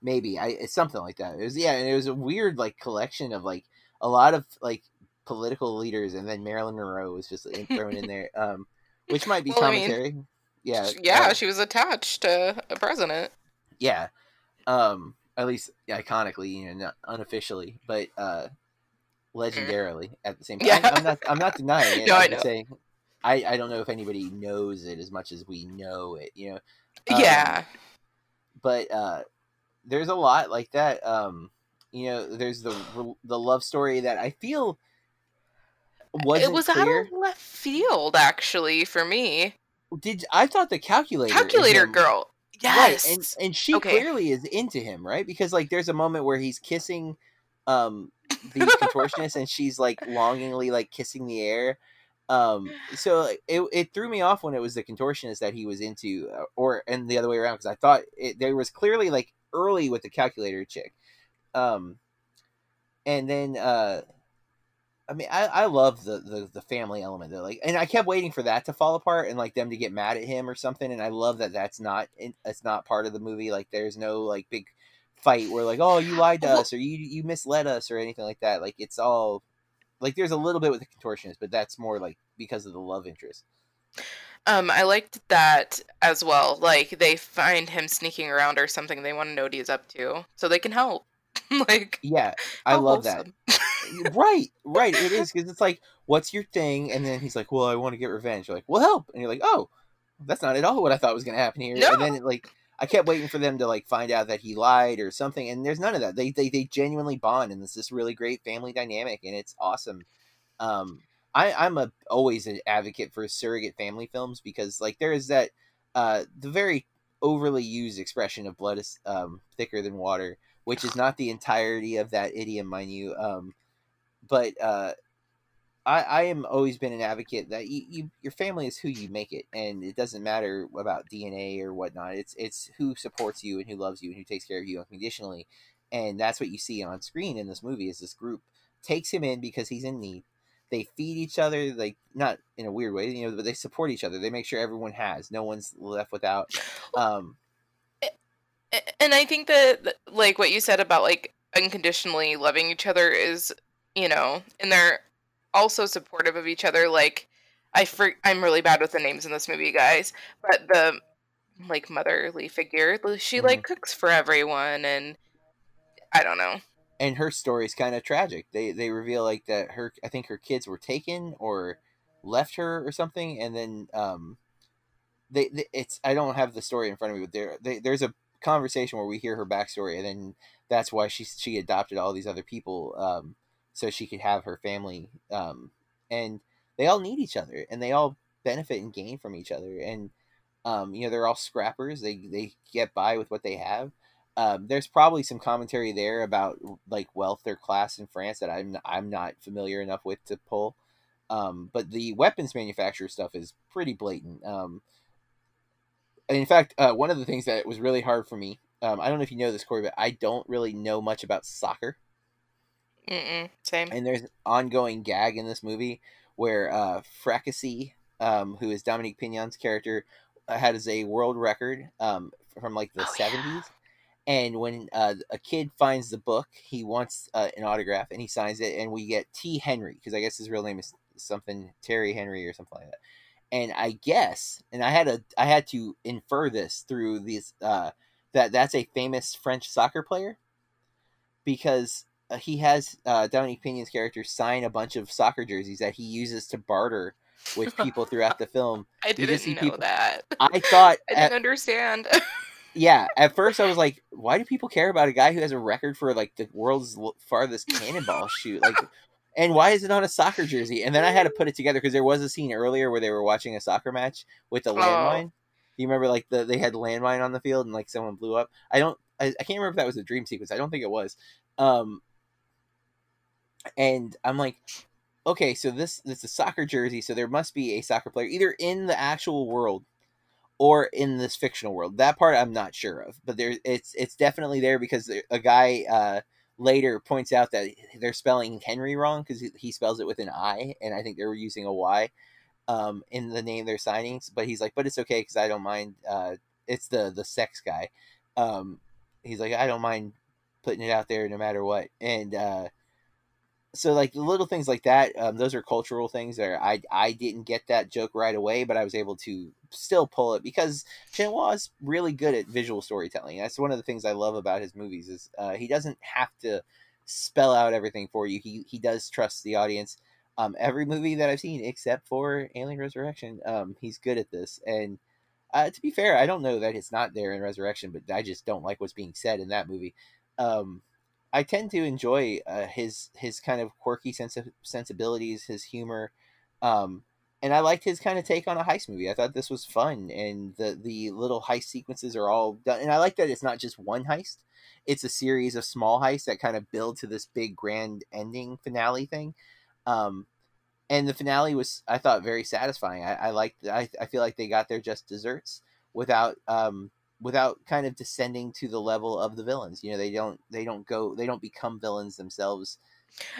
maybe I it's something like that. It was yeah, and it was a weird like collection of like a lot of like political leaders, and then Marilyn Monroe was just in, thrown in there, um, which might be Well, I mean, commentary. yeah, yeah uh, she was attached to a president yeah, um, at least iconically, you know, not unofficially, but uh, legendarily at the same time. Yeah. I, am not I'm not denying it. No, I I'm know. saying I I don't know if anybody knows it as much as we know it. You know, Um, yeah but uh there's a lot like that um you know there's the the love story that i feel wasn't it was clear out of left field actually for me did i thought the calculator calculator girl right yes and and she Okay. clearly is into him right because like there's a moment where he's kissing um the contortionist and she's like longingly like kissing the air um so it, it threw me off when it was the contortionist that he was into uh, or and the other way around because i thought it, there was clearly like early with the calculator chick um and then uh i mean i i love the the, the family element though like and i kept waiting for that to fall apart and like them to get mad at him or something and i love that that's not it's not part of the movie like there's no like big fight where like oh you lied to us or you you misled us or anything like that. Like it's all like there's a little bit with the contortionist, but that's more like because of the love interest. Um, I liked that as well. Like they find him sneaking around or something, they want to know what he's up to, so they can help. like Yeah, I love that. right, right. It is because it's like, what's your thing? And then he's like, well, I want to get revenge. You're like, well, help. And you're like, oh, that's not at all what I thought was going to happen here. And then it, like, I kept waiting for them to like find out that he lied or something, and there's none of that. They they they genuinely bond, and it's this really great family dynamic, and it's awesome. Um, I I'm a always an advocate for surrogate family films because like there is that uh the very overly used expression of blood is um thicker than water, which is not the entirety of that idiom, mind you. Um, but uh, I I am always been an advocate that you, you your family is who you make it, and it doesn't matter about DNA or whatnot. It's it's who supports you and who loves you and who takes care of you unconditionally, and that's what you see on screen in this movie. Is this group takes him in because he's in need. They feed each other, like not in a weird way, you know, but they support each other. They make sure everyone has, no one's left without. Um, and I think that like what you said about like unconditionally loving each other is, you know, in they're also supportive of each other. Like I for- I'm really bad with the names in this movie, guys, but the like motherly figure, she like cooks for everyone, and I don't know. and her story is kind of tragic. They they reveal like that her I think her kids were taken or left her or something, and then um, they, they it's I don't have the story in front of me, but there they, there's a conversation where we hear her backstory, and then that's why she she adopted all these other people um, so she could have her family um, and they all need each other and they all benefit and gain from each other and um, you know they're all scrappers they they get by with what they have um, there's probably some commentary there about like wealth or class in France that I'm I'm not familiar enough with to pull. Um, but the weapons manufacturer stuff is pretty blatant. Um, in fact, uh, one of the things that was really hard for me, um, I don't know if you know this, Corey, but I don't really know much about soccer. Mm-mm, same. And there's an ongoing gag in this movie where uh, Fracasse, um, who is Dominique Pinon's character, uh, has a world record um, from like the Oh, yeah. 70s. And when uh, a kid finds the book, he wants uh, an autograph and he signs it, and we get T. Henry because I guess his real name is something Terry Henry or something like that. And I guess, and I had a, I had to infer this through these, uh, that that's a famous French soccer player, because he has uh, Dominique Pinon's character sign a bunch of soccer jerseys that he uses to barter with people throughout the film. I didn't know people- that. I thought, I didn't understand. yeah, at first I was like, why do people care about a guy who has a record for like the world's farthest cannonball shoot? Like, and why is it on a soccer jersey? And then I had to put it together because there was a scene earlier where they were watching a soccer match with the Oh. landmine. Do you remember like the they had landmine on the field and like someone blew up? I don't. I, I can't remember if that was a dream sequence. I don't think it was. Um, and I'm like, okay, so this this is a soccer jersey, so there must be a soccer player either in the actual world or in this fictional world. That part I'm not sure of, but there it's it's definitely there because a guy uh, later points out that they're spelling Henry wrong because he, spells it with an I, and I think they were using a Y um, in the name they're signing. But he's like, but it's okay because I don't mind. Uh, it's the the sex guy. Um, he's like, I don't mind putting it out there no matter what, and. Uh, so like little things like that um, those are cultural things that I, I didn't get that joke right away but i was able to still pull it because Jeunet is really good at visual storytelling. That's one of the things i love about his movies is uh, he doesn't have to spell out everything for you. He, he does trust the audience. Um, every movie that i've seen except for alien resurrection um, he's good at this. And uh, to be fair i don't know that it's not there in resurrection but i just don't like what's being said in that movie. Um, I tend to enjoy uh, his his kind of quirky sense of sensibilities, his humor, um, and I liked his kind of take on a heist movie. I thought this was fun, and the the little heist sequences are all done. And I like that it's not just one heist; it's a series of small heists that kind of build to this big grand ending finale thing. Um, and the finale was, I thought, very satisfying. I, I liked. I I feel like they got their just desserts without um, without kind of descending to the level of the villains. You know, they don't they don't go they don't become villains themselves.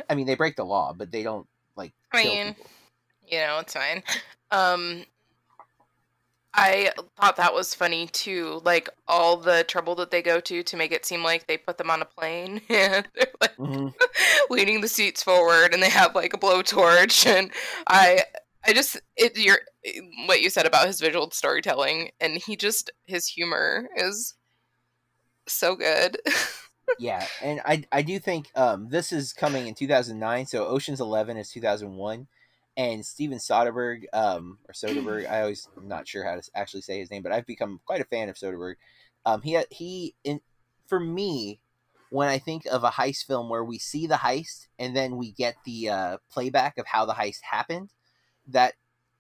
I mean, they break the law, but they don't like I mean, people. you know, it's fine. Um, I thought that was funny too. Like all the trouble that they go to to make it seem like they put them on a plane and they're like Mhm. leaning the seats forward and they have like a blowtorch and I I just it your what you said about his visual storytelling and he just his humor is so good. yeah, and I I do think um this is coming in 2009, so Ocean's 11 is 2001, and Steven Soderbergh um or Soderbergh, I always I'm not sure how to actually say his name, but I've become quite a fan of Soderbergh. Um, he he in for me when I think of a heist film where we see the heist and then we get the uh, playback of how the heist happened, that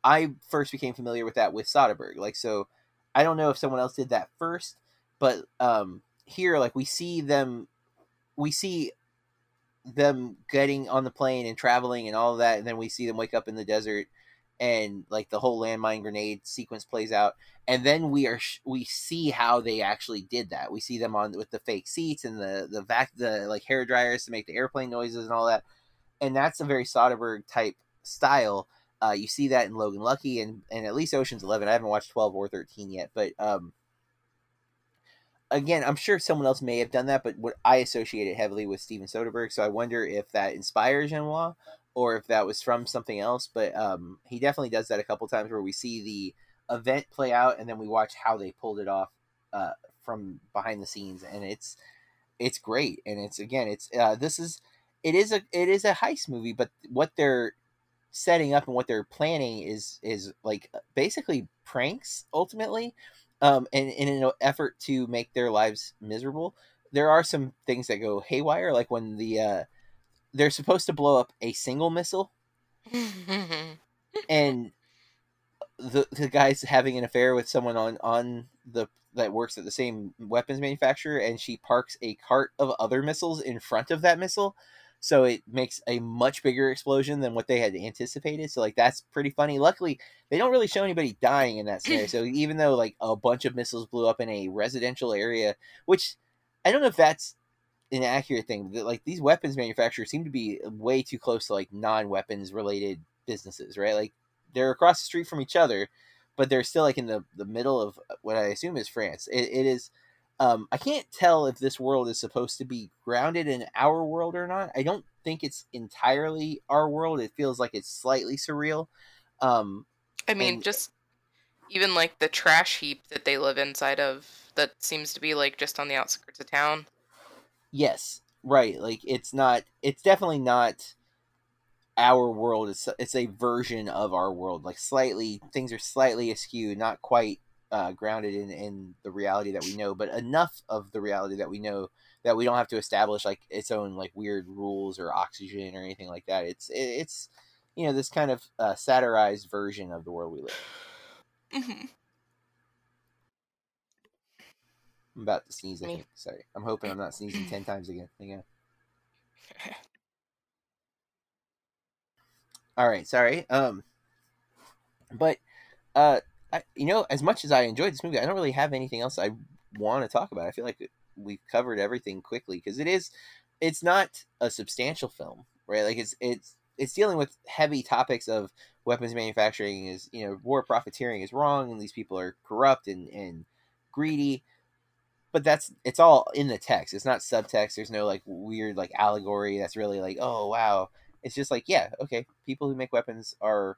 I first became familiar with that with Soderbergh. Like so, I don't know if someone else did that first, but um, here like we see them, we see them getting on the plane and traveling and all that, and then we see them wake up in the desert, and like the whole landmine grenade sequence plays out, and then we are sh- we see how they actually did that. We see them on with the fake seats and the the vac the like hair dryers to make the airplane noises and all that, and that's a very Soderbergh type style. Uh, you see that in Logan Lucky and and at least Ocean's Eleven. I haven't watched twelve or thirteen yet, but um, again, I'm sure someone else may have done that, but what I associate it heavily with Steven Soderbergh. So I wonder if that inspires Jeunet or if that was from something else. But um, he definitely does that a couple times where we see the event play out and then we watch how they pulled it off uh, from behind the scenes, and it's it's great. And it's again, it's uh, this is it is a it is a heist movie, but what they're setting up and what they're planning is is like basically pranks ultimately um, and, and in an effort to make their lives miserable, there are some things that go haywire. Like when the uh, they're supposed to blow up a single missile, and the the guy's having an affair with someone on on the that works at the same weapons manufacturer, and she parks a cart of other missiles in front of that missile. So it makes a much bigger explosion than what they had anticipated. So like that's pretty funny. Luckily, they don't really show anybody dying in that scenario. so even though like a bunch of missiles blew up in a residential area, which I don't know if that's an accurate thing. but, Like these weapons manufacturers seem to be way too close to like non-weapons related businesses, right? Like they're across the street from each other, but they're still like in the the middle of uh, what I assume is France. It, it is. Um, I can't tell if this world is supposed to be grounded in our world or not. I don't think it's entirely our world. It feels like it's slightly surreal. Um, I mean, And- just even like the trash heap that they live inside of that seems to be like just on the outskirts of town. Yes, right. Like it's not. It's definitely not our world. It's it's a version of our world. Like slightly things are slightly askew, not quite uh, grounded in in the reality that we know, but enough of the reality that we know that we don't have to establish like its own like weird rules or oxygen or anything like that. It's it, it's you know this kind of uh, satirized version of the world we live. in. hmm I'm about to sneeze. I think. Sorry. I'm hoping I'm not sneezing ten times again. Hang on. All right, sorry. Um, but uh, I, you know, as much as I enjoyed this movie, I don't really have anything else I want to talk about. I feel like we've covered everything quickly because it is, it's not a substantial film, right? Like it's it's it's dealing with heavy topics of weapons manufacturing is you know war profiteering is wrong and these people are corrupt and and greedy. But that's it's all in the text. It's not subtext. There's no like weird like allegory that's really like oh wow. It's just like yeah okay people who make weapons are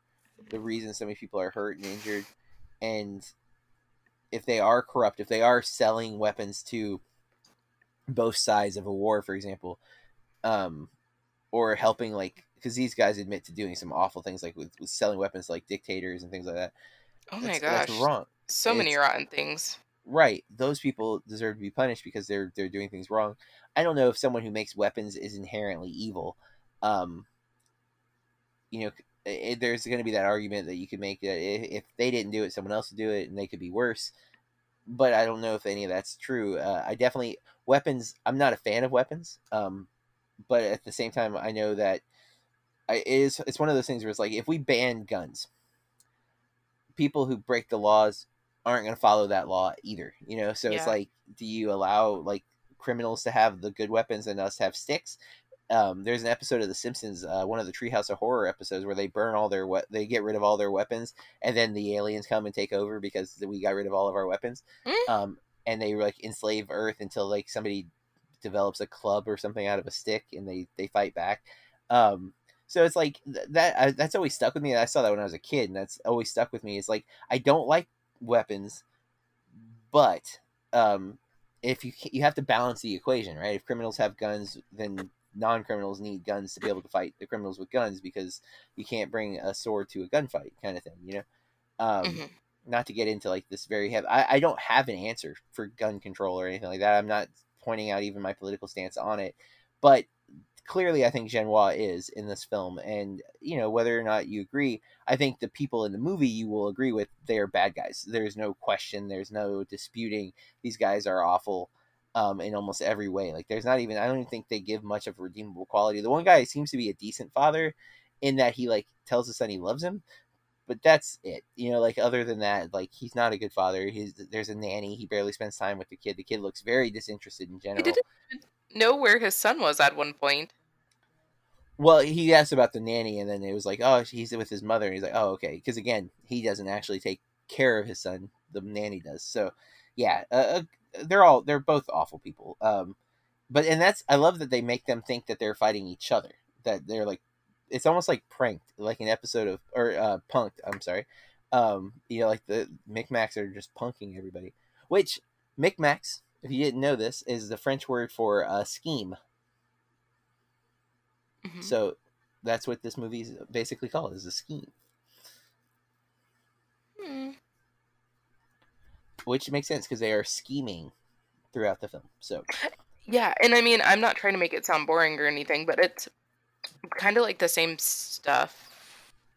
the reason so many people are hurt and injured and if they are corrupt if they are selling weapons to both sides of a war for example um or helping like because these guys admit to doing some awful things like with, with selling weapons like dictators and things like that. Oh my gosh, that's wrong. So many It's- rotten things. right. Those people deserve to be punished because they're they're doing things wrong. I don't know if someone who makes weapons is inherently evil. Um you know i there's going to be that argument that you could make that if, if they didn't do it someone else would do it and they could be worse. But i don't know if any of that's true. Uh, i definitely weapons i'm not a fan of weapons um but at the same time i know that I, it is it's one of those things where it's like if we ban guns people who break the laws aren't going to follow that law either you know? So it's like do you allow like criminals to have the good weapons and us have sticks um, there's an episode of The Simpsons, uh, one of the Treehouse of Horror episodes, where they burn all their we- they get rid of all their weapons, and then the aliens come and take over because we got rid of all of our weapons. Mm. Um, and they like enslave Earth until like somebody develops a club or something out of a stick, and they they fight back. Um, so it's like th- that. I, that's always stuck with me. I saw that when I was a kid, and that's always stuck with me. It's like I don't like weapons, but um, if you you have to balance the equation, right? If criminals have guns, then non-criminals need guns to be able to fight the criminals with guns because you can't bring a sword to a gunfight, kind of thing, you know. Um, Mhm. Not to get into like this very heavy. I, I don't have an answer for gun control or anything like that. I'm not pointing out even my political stance on it, but clearly I think Jeunet is in this film, and you know whether or not you agree, I think the people in the movie you will agree with they are bad guys. There's no question. There's no disputing. These guys are awful um, in almost every way. Like there's not even I don't even think they give much of a redeemable quality. The one guy seems to be a decent father in that he like tells his son he loves him, but that's it. You know, like other than that, like he's not a good father. He's there's a nanny. He barely spends time with the kid. The kid looks very disinterested in He general. didn't know where his son was at one point. Well, he asked about the nanny, and then it was like, oh, he's with his mother. And he's like, oh, okay, because again, he doesn't actually take care of his son. The nanny does. So, yeah, uh, they're all they're both awful people. Um, but and that's I love that they make them think that they're fighting each other. That they're like, it's almost like pranked, like an episode of or uh, punked. I'm sorry. Um, you know, like the Micmacs are just punking everybody. Which Micmacs, if you didn't know this, is the French word for uh, scheme. Mhm. So that's what this movie is basically called is a scheme, Hmm. Which makes sense because they are scheming throughout the film. So Yeah, and I mean, I'm not trying to make it sound boring or anything, but it's kind of like the same stuff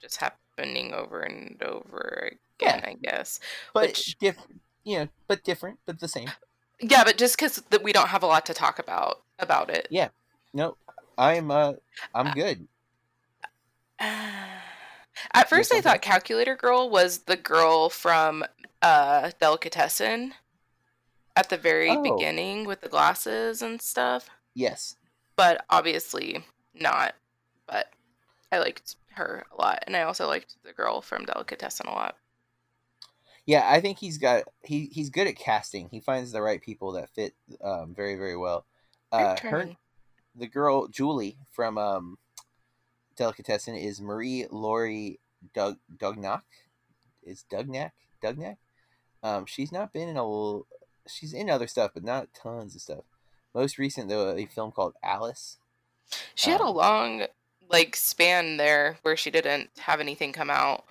just happening over and over again, Yeah. I guess. but Which- different, you know, but different, but the same. Yeah, but just because we don't have a lot to talk about about it. Yeah. No, I'm uh, I'm good. At first, I thought Calculator Girl was the girl from uh, Delicatessen at the very Oh. beginning with the glasses and stuff, Yes, but obviously not. But I liked her a lot, and I also liked the girl from Delicatessen a lot. yeah. I think he's got he he's good at casting. He finds the right people that fit um, very very well. Uh, her the girl Julie from um, Delicatessen is Marie Laurie Doug Dougnac. Is Dougnac Dougnac? Um, she's not been in a she's in other stuff, but not tons of stuff. Most recent though, a film called Alice. She had a um, long like span there where she didn't have anything come out.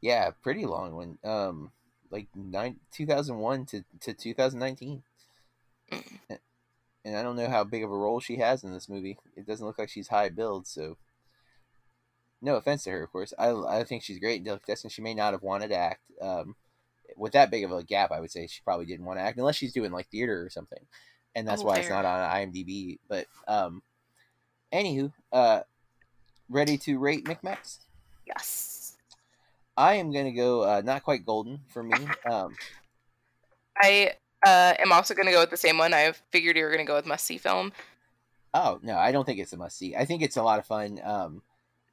Yeah, pretty long one. Um, like nine two thousand one to to two thousand nineteen. Mm. And I don't know how big of a role she has in this movie. It doesn't look like she's high build, so no offense to her, of course. I, I think she's great in Delicatessen. She may not have wanted to act. Um, with that big of a gap, I would say she probably didn't want to act unless she's doing like theater or something, and that's Oh, why it's not on IMDb. But um, anywho, uh, ready to rate Micmacs? Yes. I am gonna go uh, not quite golden for me. Um, I uh, am also to go with the same one. I figured you were to go with must see film. oh no, I don't think it's a must see. I think it's a lot of fun. Um,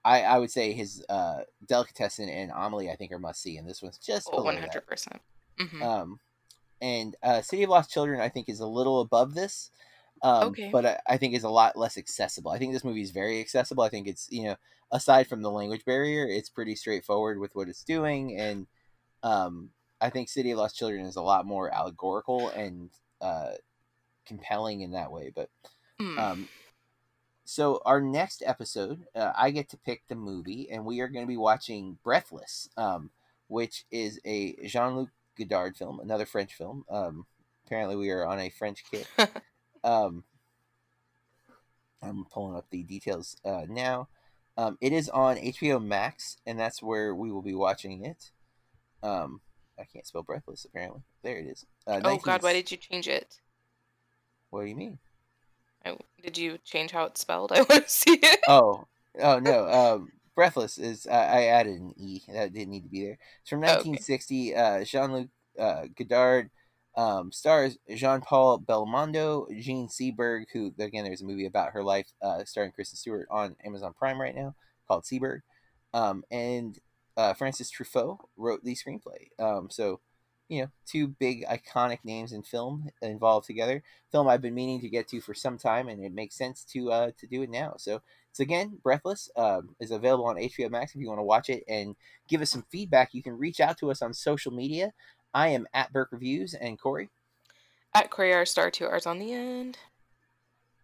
I I would say his uh, Delicatessen and Amelie I think are must see, and this one's just Oh, one hundred percent. Mhm. Um, and uh, City of Lost Children, I think, is a little above this. Um, Okay. But I, I think is a lot less accessible. I think this movie is very accessible. I think it's you know aside from the language barrier, it's pretty straightforward with what it's doing, and um, I think City of Lost Children is a lot more allegorical and uh, compelling in that way. But Mm. um, so our next episode, uh, I get to pick the movie, and we are going to be watching Breathless, um, which is a Jean-Luc Godard film, another French film. Um, apparently, we are on a French kick. um, I'm pulling up the details uh, now. Um, it is on HBO Max, and that's where we will be watching it. Um, I can't spell Breathless. Apparently, there it is. Uh, oh God, why did you change it? What do you mean? I, did you change how it's spelled? I want to see it. Oh, oh no. Um, Breathless is I I added an e that didn't need to be there. It's from Oh, okay. 1960. Uh, Jean Luc uh, Godard Um, stars Jean Paul Belmondo, Jean Seberg, who again there's a movie about her life uh, starring Kristen Stewart on Amazon Prime right now called Seberg, um, and uh, Francis Truffaut wrote the screenplay. Um, so you know, two big iconic names in film involved together. Film I've been meaning to get to for some time, and it makes sense to uh, to do it now. So it's again Breathless um, is available on HBO Max if you want to watch it and give us some feedback. You can reach out to us on social media. I am at Burke Reviews and Corey. At Corey R Star, two R's on the end.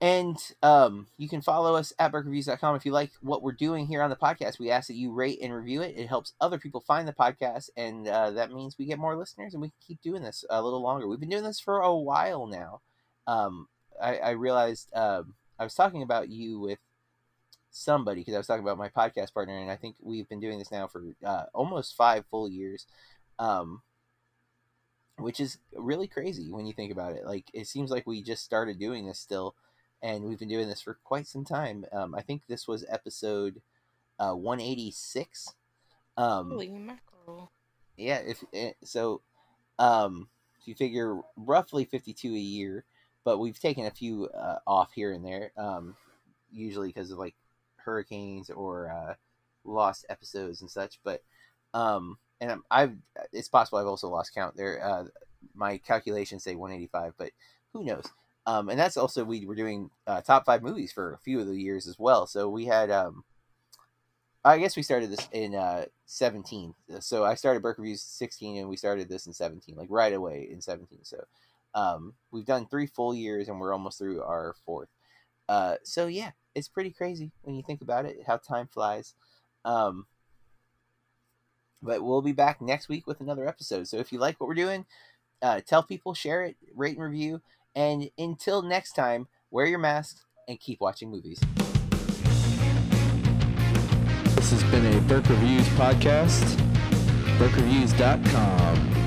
And um, you can follow us at burkereviews.com. If you like what we're doing here on the podcast, we ask that you rate and review it. It helps other people find the podcast, and uh, that means we get more listeners and we can keep doing this a little longer. We've been doing this for a while now. Um, I, I, realized um, I was talking about you with somebody because I was talking about my podcast partner, and I think we've been doing this now for uh, almost five full years. Um, which is really crazy when you think about it. Like, it seems like we just started doing this still and we've been doing this for quite some time. Um, I think this was episode uh, 186. Um, Holy mackerel! Yeah, if eh, so, um, if you figure roughly 52 a year, but we've taken a few uh, off here and there, um, usually because of like hurricanes or uh, lost episodes and such. But um, and I've it's possible I've also lost count there. Uh, my calculations say 185, but who knows? Um, and that's also we were doing uh, top five movies for a few of the years as well. So we had, um, I guess we started this in uh, 17. So I started Burke Reviews 16, and we started this in 17, like right away in 17. So um, we've done three full years, and we're almost through our fourth. Uh, so yeah, it's pretty crazy when you think about it, how time flies. Um, but we'll be back next week with another episode. So if you like what we're doing, uh, tell people, share it, rate and review. And until next time, wear your mask and keep watching movies. This has been a Burke Reviews podcast. BurkeReviews.com.